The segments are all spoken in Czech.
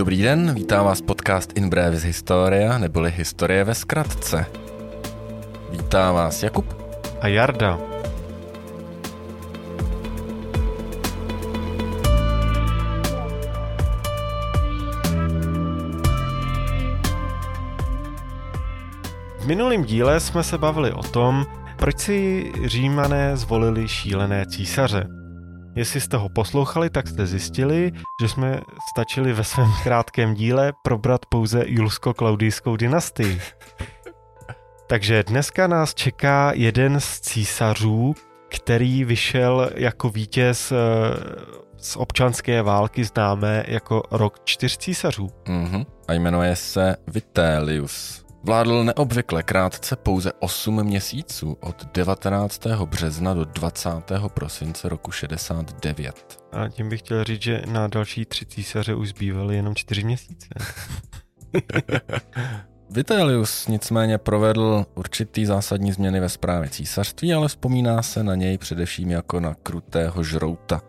Dobrý den, vítá vás podcast In Brevis Historia, neboli Historie ve zkratce. Vítá vás Jakub a Jarda. V minulém díle jsme se bavili o tom, proč si římané zvolili šílené císaře. Jestli jste ho poslouchali, tak jste zjistili, že jsme stačili ve svém krátkém díle probrat pouze julsko-klaudijskou dynastii. Takže dneska nás čeká jeden z císařů, který vyšel jako vítěz eh, z občanské války známé jako rok čtyř císařů. Mm-hmm. A jmenuje se Vitellius. Vládl neobvykle krátce pouze 8 měsíců od 19. března do 20. prosince roku 69. A tím bych chtěl říct, že na další tři císaře už zbývaly jenom čtyři měsíce. Vitellius nicméně provedl určitý zásadní změny ve správě císařství, ale vzpomíná se na něj především jako na krutého žrouta.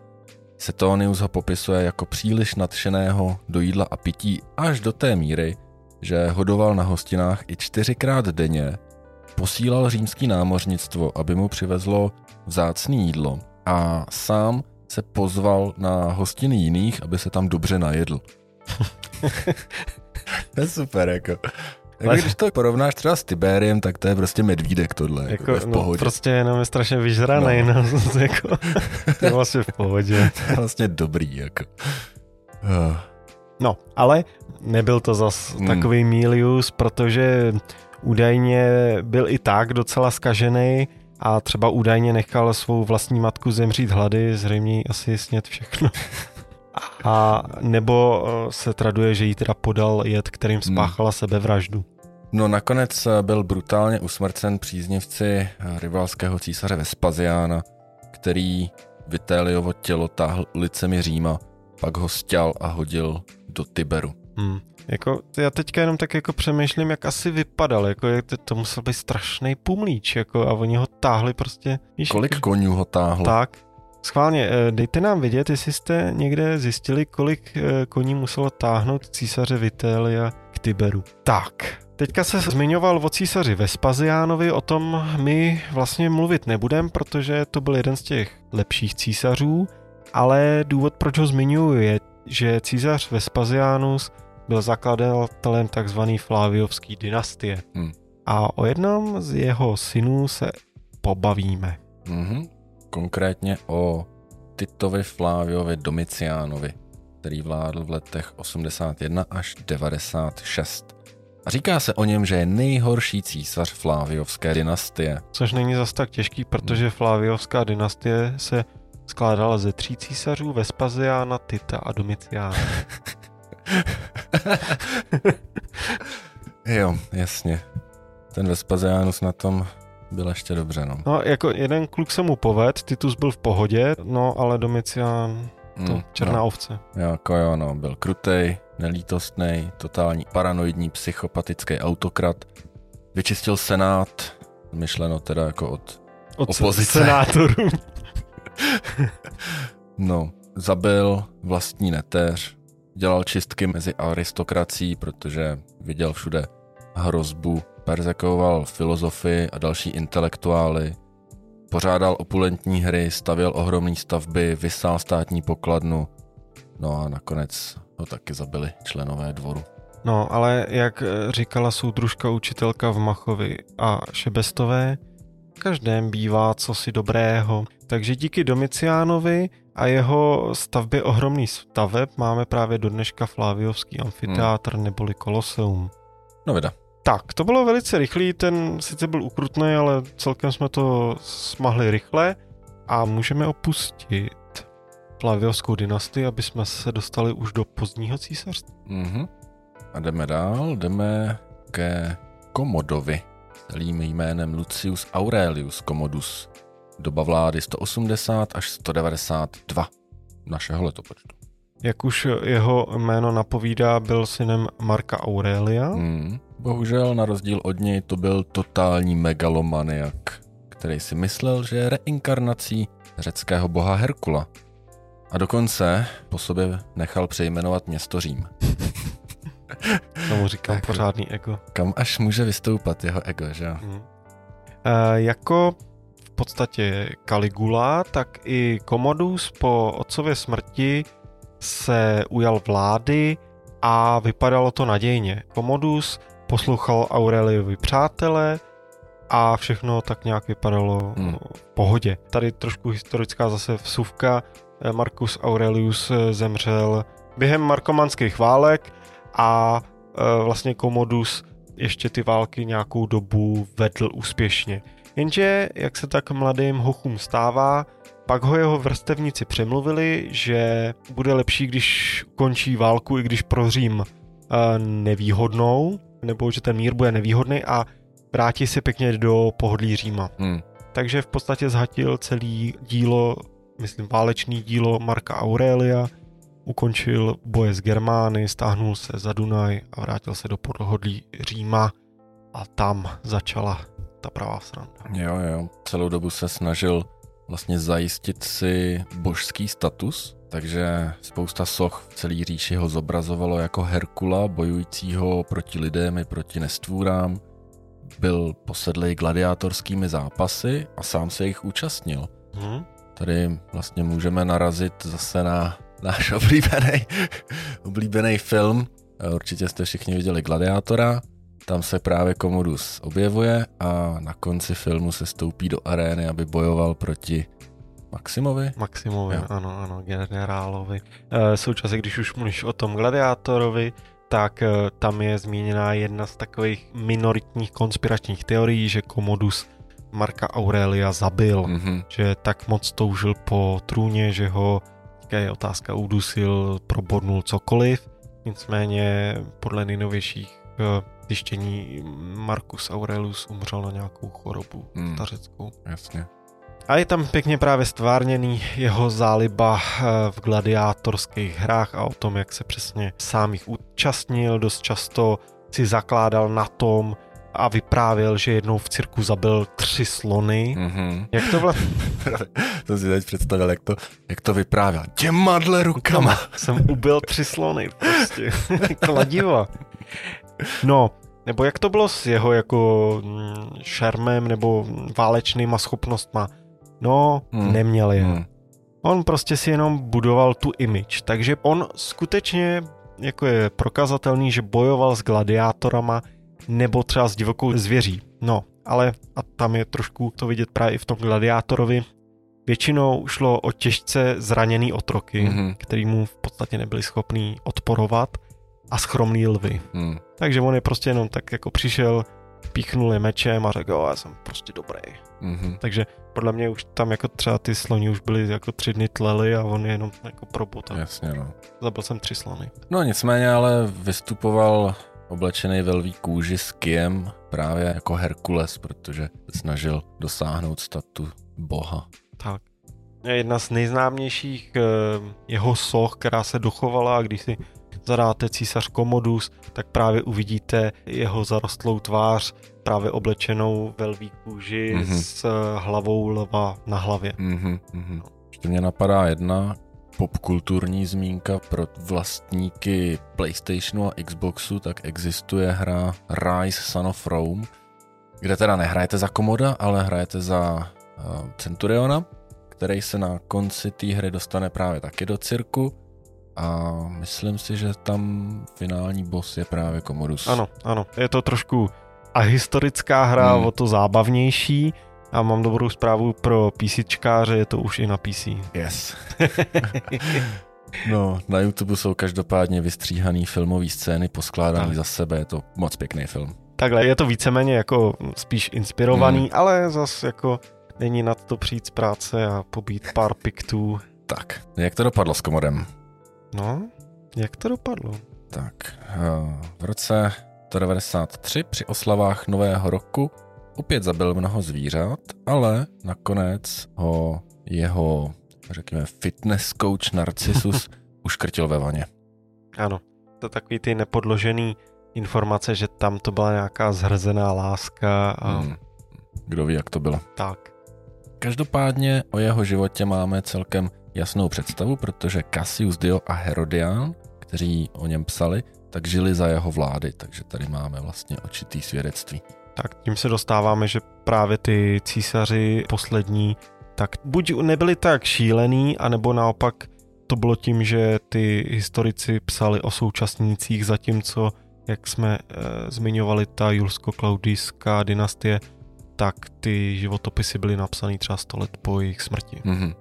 Setonius ho popisuje jako příliš nadšeného do jídla a pití až do té míry, že hodoval na hostinách i čtyřikrát denně, posílal římský námořnictvo, aby mu přivezlo vzácné jídlo a sám se pozval na hostiny jiných, aby se tam dobře najedl. to je super, jako. Ale... Když to porovnáš třeba s Tiberiem, tak to je prostě medvídek tohle. Jako, jako v no, pohodě. No, prostě jenom je strašně vyžraný, no. no jako, to je vlastně v pohodě. To je vlastně dobrý, jako. No, ale nebyl to zas hmm. takový Milius, protože údajně byl i tak docela skažený a třeba údajně nechal svou vlastní matku zemřít hlady, zřejmě asi snět všechno. A nebo eh, se traduje, že jí teda podal jed, kterým hmm. spáchala hmm. sebevraždu. No nakonec eh, byl brutálně usmrcen příznivci eh, rivalského císaře Vespaziána, který Vitéliovo tělo táhl ulicemi Říma, pak ho stěl a hodil do Tiberu. Hmm. Jako, já teďka jenom tak jako přemýšlím, jak asi vypadal, jako jak to, to musel být strašný pumlíč, jako a oni ho táhli prostě. Víš, Kolik jako, konňů ho táhlo? Tak. Schválně, eh, dejte nám vědět, jestli jste někde zjistili, kolik koní muselo táhnout císaře Vitélia k Tiberu. Tak, Teďka se zmiňoval o císaři Vespaziánovi, o tom my vlastně mluvit nebudem, protože to byl jeden z těch lepších císařů, ale důvod, proč ho zmiňuji, je, že císař Vespazianus byl zakladatelem tzv. Fláviovské dynastie. Hmm. A o jednom z jeho synů se pobavíme. Mm-hmm. Konkrétně o Titovi Fláviovi Domiciánovi, který vládl v letech 81 až 96. A říká se o něm, že je nejhorší císař Fláviovské dynastie. Což není zas tak těžký, protože Fláviovská dynastie se skládala ze tří císařů, Vespaziána, Tita a Domiciána. jo, jasně. Ten Vespaziánus na tom byl ještě dobře, no. No, jako jeden kluk se mu poved, Titus byl v pohodě, no, ale Domicián, to mm, černá no. ovce. Jako jo, no, byl krutej, nelítostný, totální paranoidní, psychopatický autokrat. Vyčistil senát, myšleno teda jako od, od opozice. senátorů. no, zabil vlastní neteř, dělal čistky mezi aristokrací, protože viděl všude hrozbu, perzekoval filozofy a další intelektuály, pořádal opulentní hry, stavěl ohromné stavby, vysál státní pokladnu, no a nakonec ho taky zabili členové dvoru. No, ale jak eh, říkala soudružka učitelka v Machovi a Šebestové, každém bývá cosi dobrého. Takže díky Domiciánovi a jeho stavbě ohromný staveb máme právě do dneška Fláviovský amfiteátr hmm. neboli Koloseum. No vida. Tak, to bylo velice rychlý, ten sice byl ukrutný, ale celkem jsme to smahli rychle a můžeme opustit Flaviovskou dynastii, aby jsme se dostali už do pozdního císařství. Mm-hmm. A jdeme dál, jdeme ke Komodovi, celým jménem Lucius Aurelius Commodus. Doba vlády 180 až 192 našeho letopočtu. Jak už jeho jméno napovídá, byl synem Marka Aurelia. Hmm. Bohužel na rozdíl od něj to byl totální megalomaniak, který si myslel, že je reinkarnací řeckého boha Herkula, a dokonce po sobě nechal přejmenovat město Řím. tomu říkám Tak. pořádný ego. Kam až může vystoupat jeho ego, že jo? Hmm. E, jako podstatě Caligula, tak i Commodus po otcově smrti se ujal vlády a vypadalo to nadějně. Commodus poslouchal Aureliovi přátele a všechno tak nějak vypadalo Hmm. v pohodě. Tady trošku historická zase vsuvka. Marcus Aurelius zemřel během markomanských válek a eh, vlastně Commodus ještě ty války nějakou dobu vedl úspěšně. Jenže, jak se tak mladým hochům stává, pak ho jeho vrstevníci přemluvili, že bude lepší, když končí válku, i když pro Řím eh, nevýhodnou, nebo že ten mír bude nevýhodný a vrátí se pěkně do pohodlí Říma. Hmm. Takže v podstatě zhatil celý dílo, myslím válečný dílo Marka Aurelia, ukončil boje s Germány, stáhnul se za Dunaj a vrátil se do podhodlí Říma a tam začala ta pravá sranda. Jo, jo. Celou dobu se snažil vlastně zajistit si božský status, takže spousta soch v celý říši ho zobrazovalo jako Herkula, bojujícího proti lidem i proti nestvůrám. Byl posedlej gladiátorskými zápasy a sám se jich účastnil. Hm? Tady vlastně můžeme narazit zase na náš oblíbený, oblíbený film. Určitě jste všichni viděli Gladiátora. Tam se právě Commodus objevuje a na konci filmu se stoupí do arény, aby bojoval proti Maximovi. Maximovi, Jo. ano, ano, generálovi. E, současně, když už mluvíš o tom gladiátorovi, tak e, tam je zmíněná jedna z takových minoritních konspiračních teorií, že Commodus Marka Aurelia zabil. Mhm. že tak moc toužil po trůně, že ho, je otázka, udusil, probodnul cokoliv. Nicméně podle nejnovějších eh, zjištění Marcus Aurelius umřel na nějakou chorobu Hmm. stařeckou. Jasně. A je tam pěkně právě stvárněný jeho záliba eh, v gladiátorských hrách a o tom, jak se přesně sám jich účastnil. Dost často si zakládal na tom a vyprávěl, že jednou v cirku zabil tři slony. Mhm. Jak to vlastně to si teď představil, jak to, jak to vyprávěl. Těma dle rukama. jsem ubil tři slony, prostě. Kladiva. No, nebo jak to bylo s jeho jako mm, šarmem nebo válečnýma schopnostma? No, Hmm. neměl je. Hmm. On prostě si jenom budoval tu image, takže on skutečně jako je prokazatelný, že bojoval s gladiátorama nebo třeba s divokou zvěří. No, ale a tam je trošku to vidět právě i v tom gladiátorovi. Většinou šlo o těžce zraněný otroky, Mhm. mm-hmm. který mu v podstatě nebyli schopní odporovat a schromný lvy. Hmm. Takže on je prostě jenom tak jako přišel, píchnul je mečem a řekl, já jsem prostě dobrý. Mhm. Takže podle mě už tam jako třeba ty sloni už byly jako tři dny tlely a on je jenom jako probotal. Jasně, no. Zabil jsem tři slony. No nicméně ale vystupoval oblečený ve lví kůži s kijem právě jako Herkules, protože snažil dosáhnout statu boha. Tak. Je jedna z nejznámějších eh, jeho soch, která se dochovala a když si zadáte císař Commodus, tak právě uvidíte jeho zarostlou tvář, právě oblečenou ve lví kůži Mhm. mm-hmm. s eh, hlavou lva na hlavě. Mhm, mhm. Ještě mě napadá jedna popkulturní zmínka pro vlastníky PlayStationu a Xboxu, tak existuje hra Rise Son of Rome, kde teda nehrajete za Komoda, ale hrajete za uh, Centuriona, který se na konci té hry dostane právě taky do cirku a myslím si, že tam finální boss je právě Komodus. Ano, ano. Je to trošku a historická hra, Hmm. o to zábavnější a mám dobrou zprávu pro PCčkáře, je to už i na PC. Yes. No, na YouTube jsou každopádně vystříhaný filmové scény poskládaný Tak. za sebe, je to moc pěkný film. Takhle, je to víceméně jako spíš inspirovaný, hmm. ale zas jako není nad to přijít z práce a pobít pár piktů. Tak, jak to dopadlo s Komodem? No, jak to dopadlo? Tak, eh, v roce 1993 při oslavách Nového roku opět zabil mnoho zvířat, ale nakonec ho jeho, řekněme, fitness coach Narcissus uškrtil ve vaně. Ano, to takový ty nepodložený informace, že tam to byla nějaká zhrzená láska a hmm. Hmm. Kdo ví, jak to bylo. tak. Každopádně o jeho životě máme celkem jasnou představu, protože Cassius Dio a Herodian, kteří o něm psali, tak žili za jeho vlády, takže tady máme vlastně očitý svědectví. Tak tím se dostáváme, že právě ty císaři poslední, tak buď nebyli tak šílený, anebo naopak to bylo tím, že ty historici psali o současnících, zatímco, jak jsme e, zmiňovali, ta julsko-klaudijská dynastie, tak ty životopisy byly napsané třeba 100 let po jejich smrti. Mm-hmm.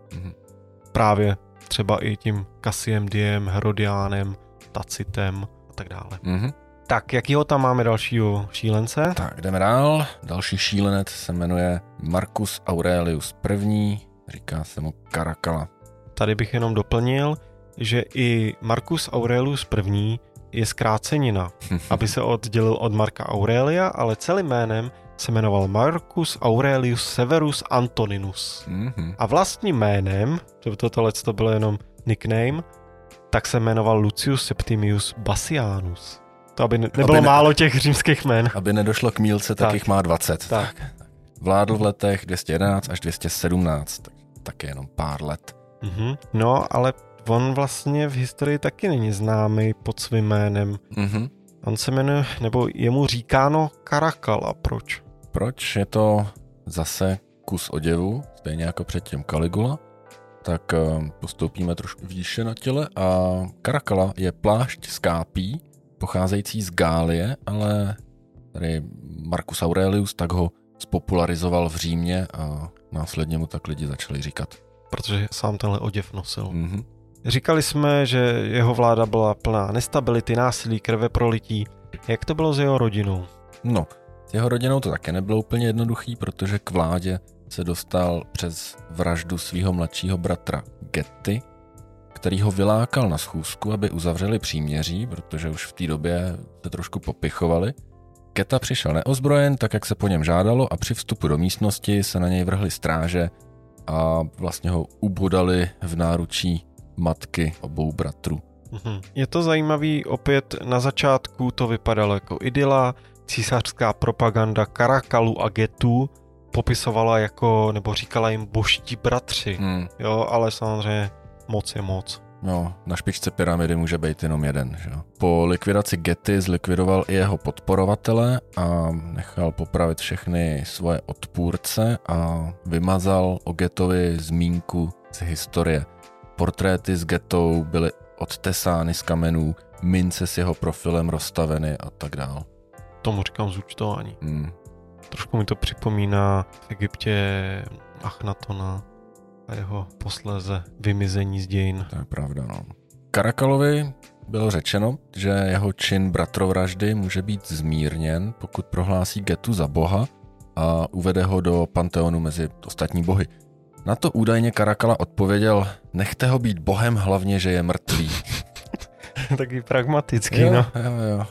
Právě třeba i tím Cassiem Diem, Herodiánem, Tacitem a tak dále. Mm-hmm. Tak, jakýho tam máme dalšího šílence? Tak, jdeme dál. Další šílenec se jmenuje Marcus Aurelius I. Říká se mu Karakala. Tady bych jenom doplnil, že i Marcus Aurelius I. je zkrácenina, aby se oddělil od Marka Aurelia, ale celým jménem se jmenoval Marcus Aurelius Severus Antoninus. Mm-hmm. A vlastním jménem, to tohle to bylo jenom nickname, tak se jmenoval Lucius Septimius Bassianus. To aby ne, nebylo Aby ne- málo těch římských jmén. Aby nedošlo k mílce, tak, Tak. jich má 20. Tak. Vládl v letech 211 až 217, tak taky jenom pár let. Mhm. No, ale on vlastně v historii taky není známý pod svým jménem. Mhm. On se jmenuje, nebo je mu říkáno Karakala. Proč? Proč je to zase kus oděvu, stejně jako předtím Caligula, tak eh, postoupíme trošku výše na těle a Karakala je plášť z kápí, pocházející z Gálie, ale tady Marcus Aurelius tak ho spopularizoval v Římě a následně mu tak lidi začali říkat. Protože sám tenhle oděv nosil. Mhm. Říkali jsme, že jeho vláda byla plná nestability, násilí, krve prolití. Jak to bylo s jeho rodinou? No, s jeho rodinou to také nebylo úplně jednoduchý, protože k vládě se dostal přes vraždu svého mladšího bratra Getty, který ho vylákal na schůzku, aby uzavřeli příměří, protože už v té době se trošku popichovali. Geta přišel neozbrojen, tak jak se po něm žádalo a při vstupu do místnosti se na něj vrhli stráže a vlastně ho ubodali v náručí matky obou bratrů. Mhm. Je to zajímavý, opět na začátku to vypadalo jako idyla, císařská propaganda Karakalu a Getu popisovala jako, nebo říkala jim božtí bratři, Hmm. jo, ale samozřejmě moc je moc. No, na špičce pyramidy může být jenom jeden. Že? jo. Po likvidaci Getty zlikvidoval i jeho podporovatele a nechal popravit všechny svoje odpůrce a vymazal o Gettovi zmínku z historie. Portréty s Gettou byly odtesány z kamenů, mince s jeho profilem rozstaveny a tak dál. Tomu říkám zúčtování. Hmm. Trošku mi to připomíná v Egyptě Achnatona a jeho posléze vymizení z dějin. To je pravda, no. Karakalovi bylo řečeno, že jeho čin bratrovraždy může být zmírněn, pokud prohlásí Getu za boha a uvede ho do panteonu mezi ostatní bohy. Na to údajně Karakala odpověděl, nechte ho být bohem, hlavně, že je mrtvý. Taky pragmatický, jo, no. jo, jo.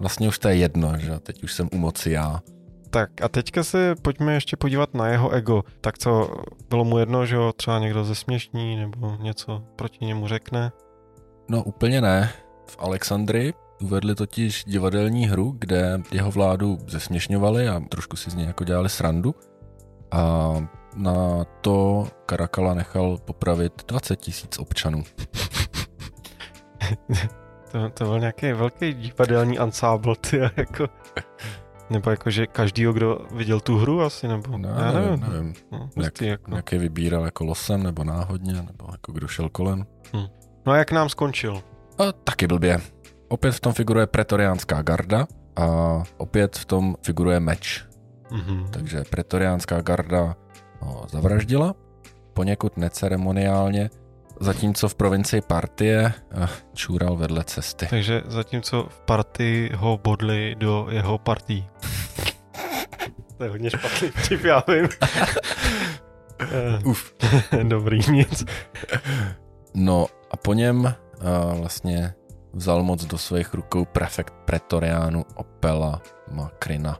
Vlastně už to je jedno, že teď už jsem u moci já. Tak a teďka se pojďme ještě podívat na jeho ego. Tak co, bylo mu jedno, že ho třeba někdo zesměšní nebo něco proti němu řekne? No úplně ne. V Alexandrii uvedli totiž divadelní hru, kde jeho vládu zesměšňovali a trošku si z něj jako dělali srandu. A na to Karakala nechal popravit 20 tisíc občanů. To, to byl nějaký velký divadelní ansábl, ty, jako... Nebo jako, že každýho, kdo viděl tu hru asi, nebo... No, já nevím. nevím. No, Jak, hustý, jako. jak je vybíral jako losem nebo náhodně, nebo jako kdo šel kolem. no a jak nám skončil? A taky blbě. Opět v tom figuruje pretoriánská garda a opět v tom figuruje meč. Mhm. Takže pretoriánská garda ho zavraždila, poněkud neceremoniálně, zatímco v provincii Partie eh, čůral vedle cesty. Takže zatímco v partii ho bodli do jeho partí. to je hodně špatný vtip, já vím. Eh, Uf. Dobrý, nic. No a po něm eh, vlastně vzal moc do svých rukou prefekt pretoriánu Opela Makrina.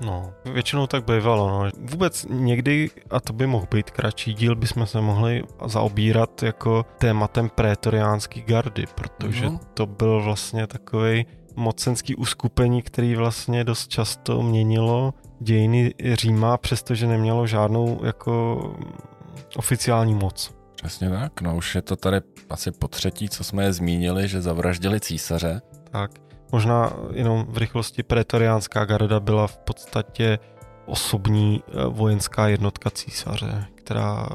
No, většinou tak bývalo. No. Vůbec někdy, a to by mohl být kratší díl, bychom se mohli zaobírat jako tématem prétoriánský gardy, protože Mhm. to byl vlastně takový mocenský uskupení, který vlastně dost často měnilo dějiny Říma, přestože nemělo žádnou jako oficiální moc. Přesně tak, no už je to tady asi po třetí, co jsme je zmínili, že zavraždili císaře. Tak. Možná jenom v rychlosti pretoriánská garda byla v podstatě osobní eh, vojenská jednotka císaře, která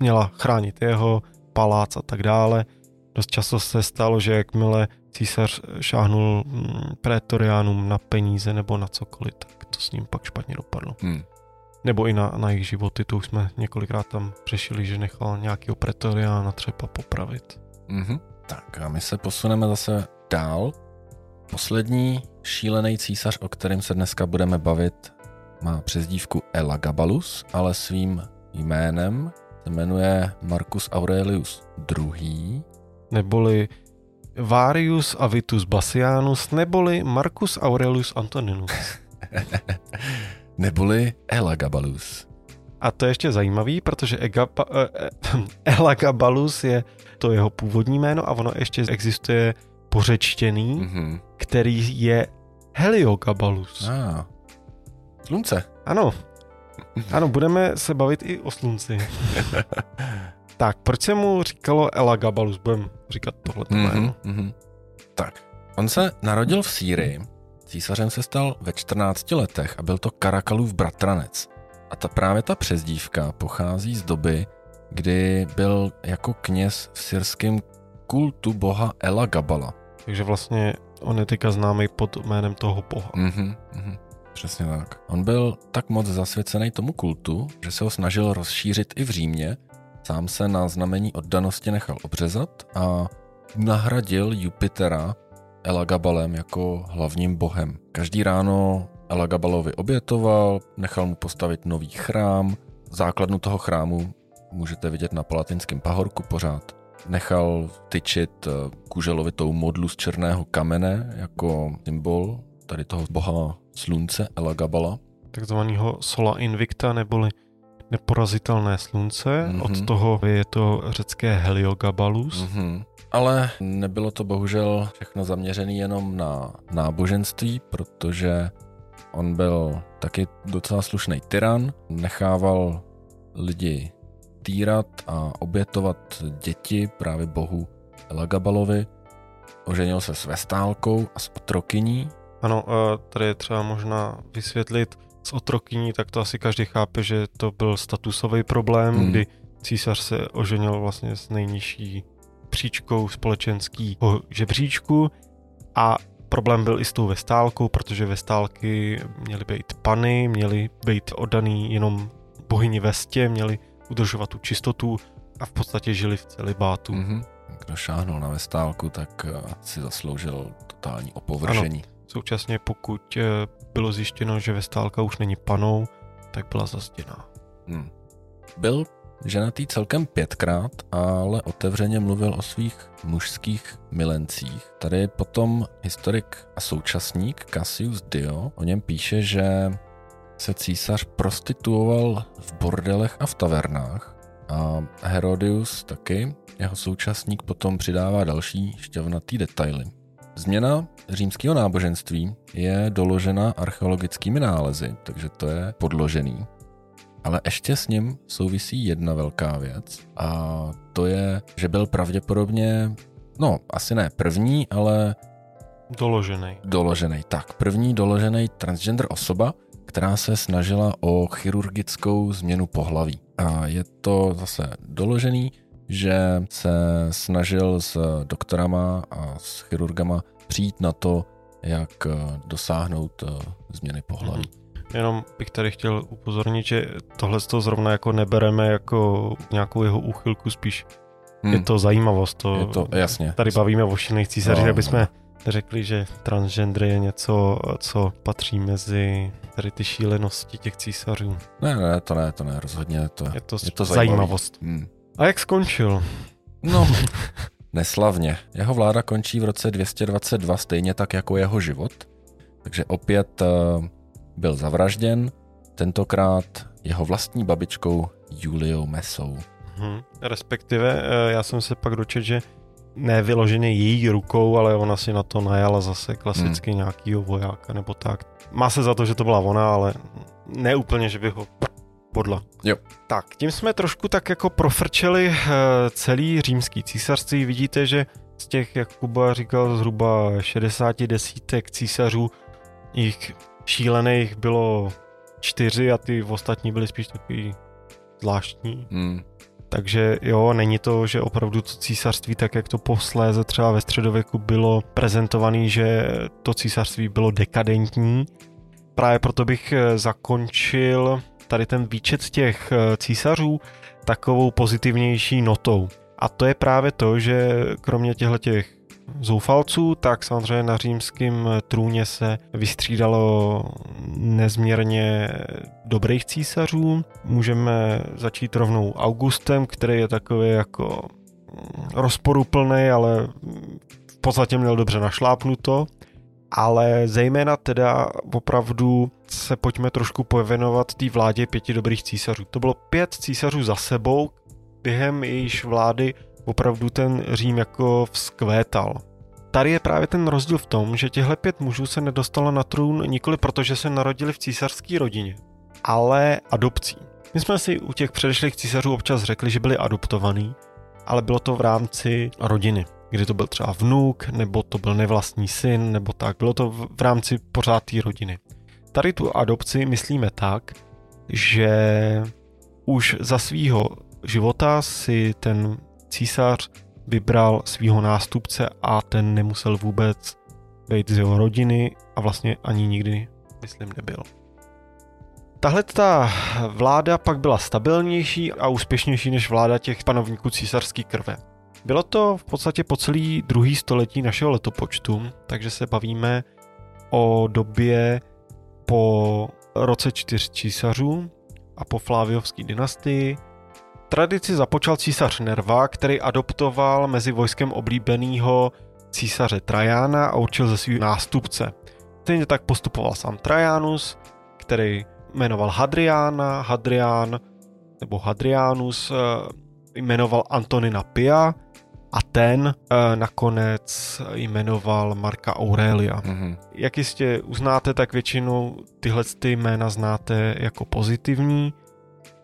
měla chránit jeho palác a tak dále. Dost často se stalo, že jakmile císař šáhnul mm, pretoriánům na peníze nebo na cokoliv, tak to s ním pak špatně dopadlo. Hmm. Nebo i na, na jejich životy, to už jsme několikrát tam řešili, že nechal nějakého pretoriána třeba popravit. Mhm. Tak a my se posuneme zase dál. Poslední šílený císař, o kterém se dneska budeme bavit, má přezdívku Elagabalus, ale svým jménem se jmenuje Marcus Aurelius II. Neboli Varius Avitus Bassianus, neboli Marcus Aurelius Antoninus. Neboli Elagabalus. A to je ještě zajímavý, protože Egapa, eh, Elagabalus je to jeho původní jméno a ono ještě existuje pořečtěný, Mhm. který je Heliogabalus. Ah. Slunce. Ano, ano, budeme se bavit i o slunci. tak, proč se mu říkalo Elagabalus? Budeme říkat tohle Mhm, jméno. mhm. Tak, on se narodil v Sýrii, císařem se stal ve 14 letech a byl to Karakalův bratranec. A ta právě ta přezdívka pochází z doby, kdy byl jako kněz v syrském kultu boha Ela Gabala. Takže vlastně on je teďka známý pod jménem toho boha. Mhm, mhm. Přesně tak. On byl tak moc zasvěcený tomu kultu, že se ho snažil rozšířit i v Římě. Sám se na znamení oddanosti nechal obřezat a nahradil Jupitera Elagabalem jako hlavním bohem. Každý ráno Elagabalovi obětoval, nechal mu postavit nový chrám. Základnu toho chrámu můžete vidět na Palatinském pahorku pořád. Nechal tyčit eh, kuželovitou modlu z černého kamene jako symbol tady toho boha slunce Elagabala. Takzvanýho Sola Invicta, neboli neporazitelné slunce. Mhm. Od toho je to řecké Heliogabalus. Mm-hmm. Ale nebylo to bohužel všechno zaměřené jenom na náboženství, protože on byl taky docela slušný tyran, nechával lidi týrat a obětovat děti právě bohu Elagabalovi. Oženil se s Vestálkou a s otrokyní. Ano, eh, tady je třeba možná vysvětlit s otrokyní, tak to asi každý chápe, že to byl statusový problém, Hmm. kdy císař se oženil vlastně s nejnižší příčkou společenského žebříčku a problém byl i s tou vestálkou, protože vestálky měly být pany, měly být oddaný jenom bohyni Vestě, měly udržovat tu čistotu a v podstatě žili v celibátu. Mm-hmm. Kdo šáhnul na Vestálku, tak eh, si zasloužil totální opovržení. Současně pokud eh, bylo zjištěno, že Vestálka už není panou, tak byla zastěná. Hmm. Byl ženatý celkem pětkrát, ale otevřeně mluvil o svých mužských milencích. Tady potom historik a současník Cassius Dio o něm píše, že se císař prostituoval v bordelech a v tavernách a Herodius taky, jeho současník potom přidává další šťavnatý detaily. Změna římského náboženství je doložena archeologickými nálezy, takže to je podložený. Ale ještě s ním souvisí jedna velká věc a to je, že byl pravděpodobně, no asi ne první, ale Doložený. doložený. Tak, první doložený transgender osoba, která se snažila o chirurgickou změnu pohlaví. A je to zase doložený, že se snažil s doktorama a s chirurgama přijít na to, jak eh, dosáhnout eh, změny pohlaví. Jenom bych tady chtěl upozornit, že tohle to zrovna jako nebereme jako nějakou jeho úchylku, spíš Hmm. je to zajímavost. To, je to jasně. Tady bavíme o šílených císařích, No, aby jsme řekli, že transgender je něco, co patří mezi tady ty šílenosti těch císařů. Ne, ne, to ne, to ne, rozhodně to Je to, je to zajímavost. Hmm. A jak skončil? No, neslavně. Jeho vláda končí v roce 222, stejně tak jako jeho život. Takže opět uh, byl zavražděn, tentokrát jeho vlastní babičkou Juliou Mesou. Mhm. Respektive, eh, já jsem se pak dočet, že ne vyloženě její rukou, ale ona si na to najala zase klasicky hmm. nějakýho vojáka nebo tak. Má se za to, že to byla ona, ale ne úplně, že by ho Podla. Jo. Tak, tím jsme trošku tak jako profrčeli uh, celý římský císařství. Vidíte, že z těch, jak Kuba říkal, zhruba 60 desítek císařů, jich šílených bylo čtyři a ty ostatní byly spíš takový zvláštní. Hmm. Takže jo, není to, že opravdu to císařství, tak jak to posléze třeba ve středověku bylo prezentované, že to císařství bylo dekadentní. Právě proto bych eh, zakončil tady ten výčet těch eh, císařů takovou pozitivnější notou. A to je právě to, že kromě těchto těch zoufalců, tak samozřejmě na římském trůně se vystřídalo nezměrně dobrých císařů. Můžeme začít rovnou Augustem, který je takový jako rozporuplný, ale v podstatě měl dobře našlápnuto. Ale zejména teda opravdu se pojďme trošku pověnovat té vládě pěti dobrých císařů. To bylo pět císařů za sebou, během jejíž vlády opravdu ten Řím jako vzkvétal. Tady je právě ten rozdíl v tom, že těhle pět mužů se nedostalo na trůn nikoli proto, že se narodili v císařské rodině, ale adopcí. My jsme si u těch předešlých císařů občas řekli, že byli adoptovaní, ale bylo to v rámci rodiny, kdy to byl třeba vnuk, nebo to byl nevlastní syn, nebo tak. Bylo to v rámci pořád té rodiny. Tady tu adopci myslíme tak, že už za svýho života si ten císař vybral svého nástupce a ten nemusel vůbec být z jeho rodiny a vlastně ani nikdy, myslím, nebyl. Tahle ta vláda pak byla stabilnější a úspěšnější než vláda těch panovníků císařské krve. Bylo to v podstatě po celý druhý století našeho letopočtu, takže se bavíme o době po roce čtyř císařů a po Fláviovské dynastii, Tradici započal císař Nerva, který adoptoval mezi vojskem oblíbeného císaře Trajána a určil ze svých nástupce. Stejně tak postupoval sám Trajanus, který jmenoval Hadriána, Hadrián nebo Hadrianus eh, jmenoval Antonina Pia a ten eh, nakonec jmenoval Marka Aurelia. Mm-hmm. Jak jistě uznáte, tak většinou tyhle ty jména znáte jako pozitivní,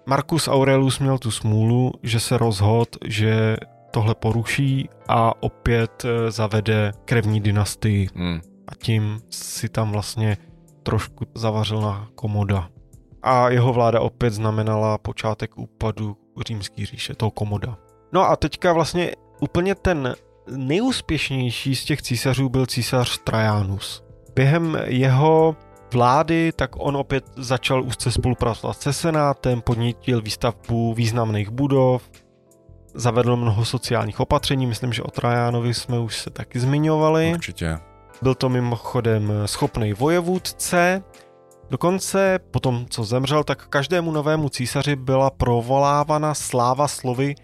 Marcus Aurelius měl tu smůlu, že se rozhod, že tohle poruší a opět eh, zavede krevní dynastii. Hmm. A tím si tam vlastně trošku zavařil na komoda. A jeho vláda opět znamenala počátek úpadu římské říše, toho komoda. No a teďka vlastně úplně ten nejúspěšnější z těch císařů byl císař Trajanus. Během jeho vlády, tak on opět začal úzce spolupracovat se Senátem, podnítil výstavbu významných budov, zavedl mnoho sociálních opatření, myslím, že o Trajánovi jsme už se taky zmiňovali. Určitě. Byl to mimochodem schopný vojevůdce, Dokonce po tom, co zemřel, tak každému novému císaři byla provolávána sláva slovy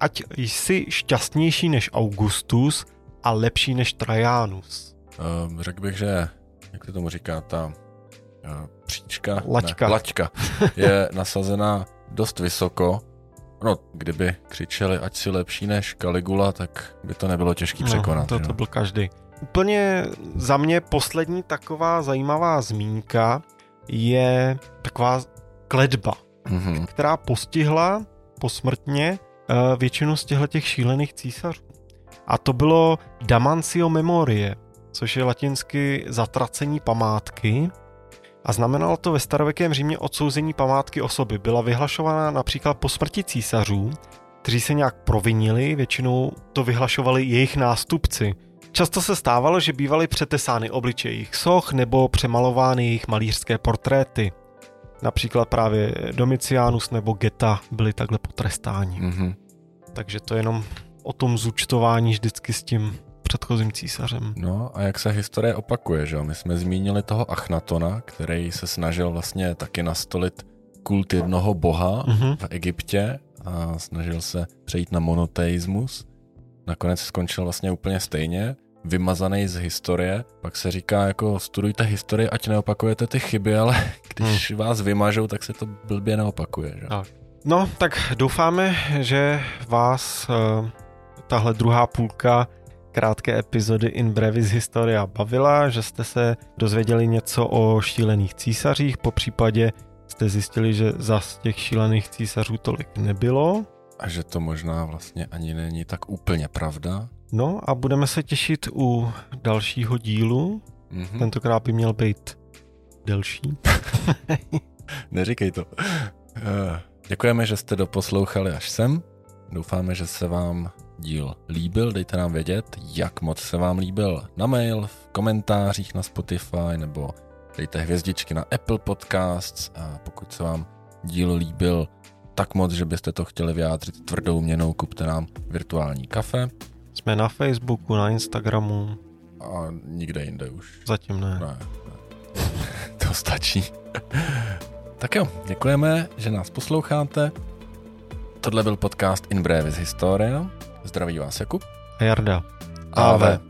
ať jsi šťastnější než Augustus a lepší než Trajanus. Uh, řekl bych, že jak se tomu říká, ta uh, příčka, laťka. Ne, laťka je nasazena dost vysoko. No, kdyby křičeli, ať si lepší než Caligula, tak by to nebylo těžké no, překonat. To, to byl každý. Úplně za mě poslední taková zajímavá zmínka je taková kledba, mm-hmm. která postihla posmrtně uh, většinu z těchto těch šílených císařů. A to bylo Damancio Memorie, což je latinsky zatracení památky. A znamenalo to ve starověkém Římě odsouzení památky osoby. Byla vyhlašovaná například po smrti císařů, kteří se nějak provinili, většinou to vyhlašovali jejich nástupci. Často se stávalo, že bývaly přetesány obličeje jejich soch nebo přemalovány jejich malířské portréty. Například právě Domicianus nebo Geta byli takhle potrestáni. Mm-hmm. Takže to je jenom o tom zúčtování vždycky s tím předchozím císařem. No a jak se historie opakuje, že My jsme zmínili toho Achnatona, který se snažil vlastně taky nastolit kult jednoho boha mm-hmm. v Egyptě a snažil se přejít na monoteismus. Nakonec skončil vlastně úplně stejně, vymazaný z historie. Pak se říká jako studujte historii, ať neopakujete ty chyby, ale když hmm. vás vymažou, tak se to blbě neopakuje. Že? Tak. No, tak doufáme, že vás uh, tahle druhá půlka krátké epizody In Brevis Historia bavila, že jste se dozvěděli něco o šílených císařích, po případě jste zjistili, že zas těch šílených císařů tolik nebylo. A že to možná vlastně ani není tak úplně pravda. No a budeme se těšit u dalšího dílu. Mhm. Tentokrát by měl být delší. Neříkej to. Eh, Děkujeme, že jste doposlouchali až sem. Doufáme, že se vám díl líbil. Dejte nám vědět, jak moc se vám líbil na mail, v komentářích na Spotify nebo dejte hvězdičky na Apple Podcasts a pokud se vám díl líbil tak moc, že byste to chtěli vyjádřit tvrdou měnou, kupte nám virtuální kafe Jsme na Facebooku, na Instagramu, a nikde jinde už. zatím ne. Ne, ne. to stačí. tak jo, děkujeme, že nás posloucháte. Tohle byl podcast In Brevis Historia. Zdraví vás Jakub. A Jarda. Ave.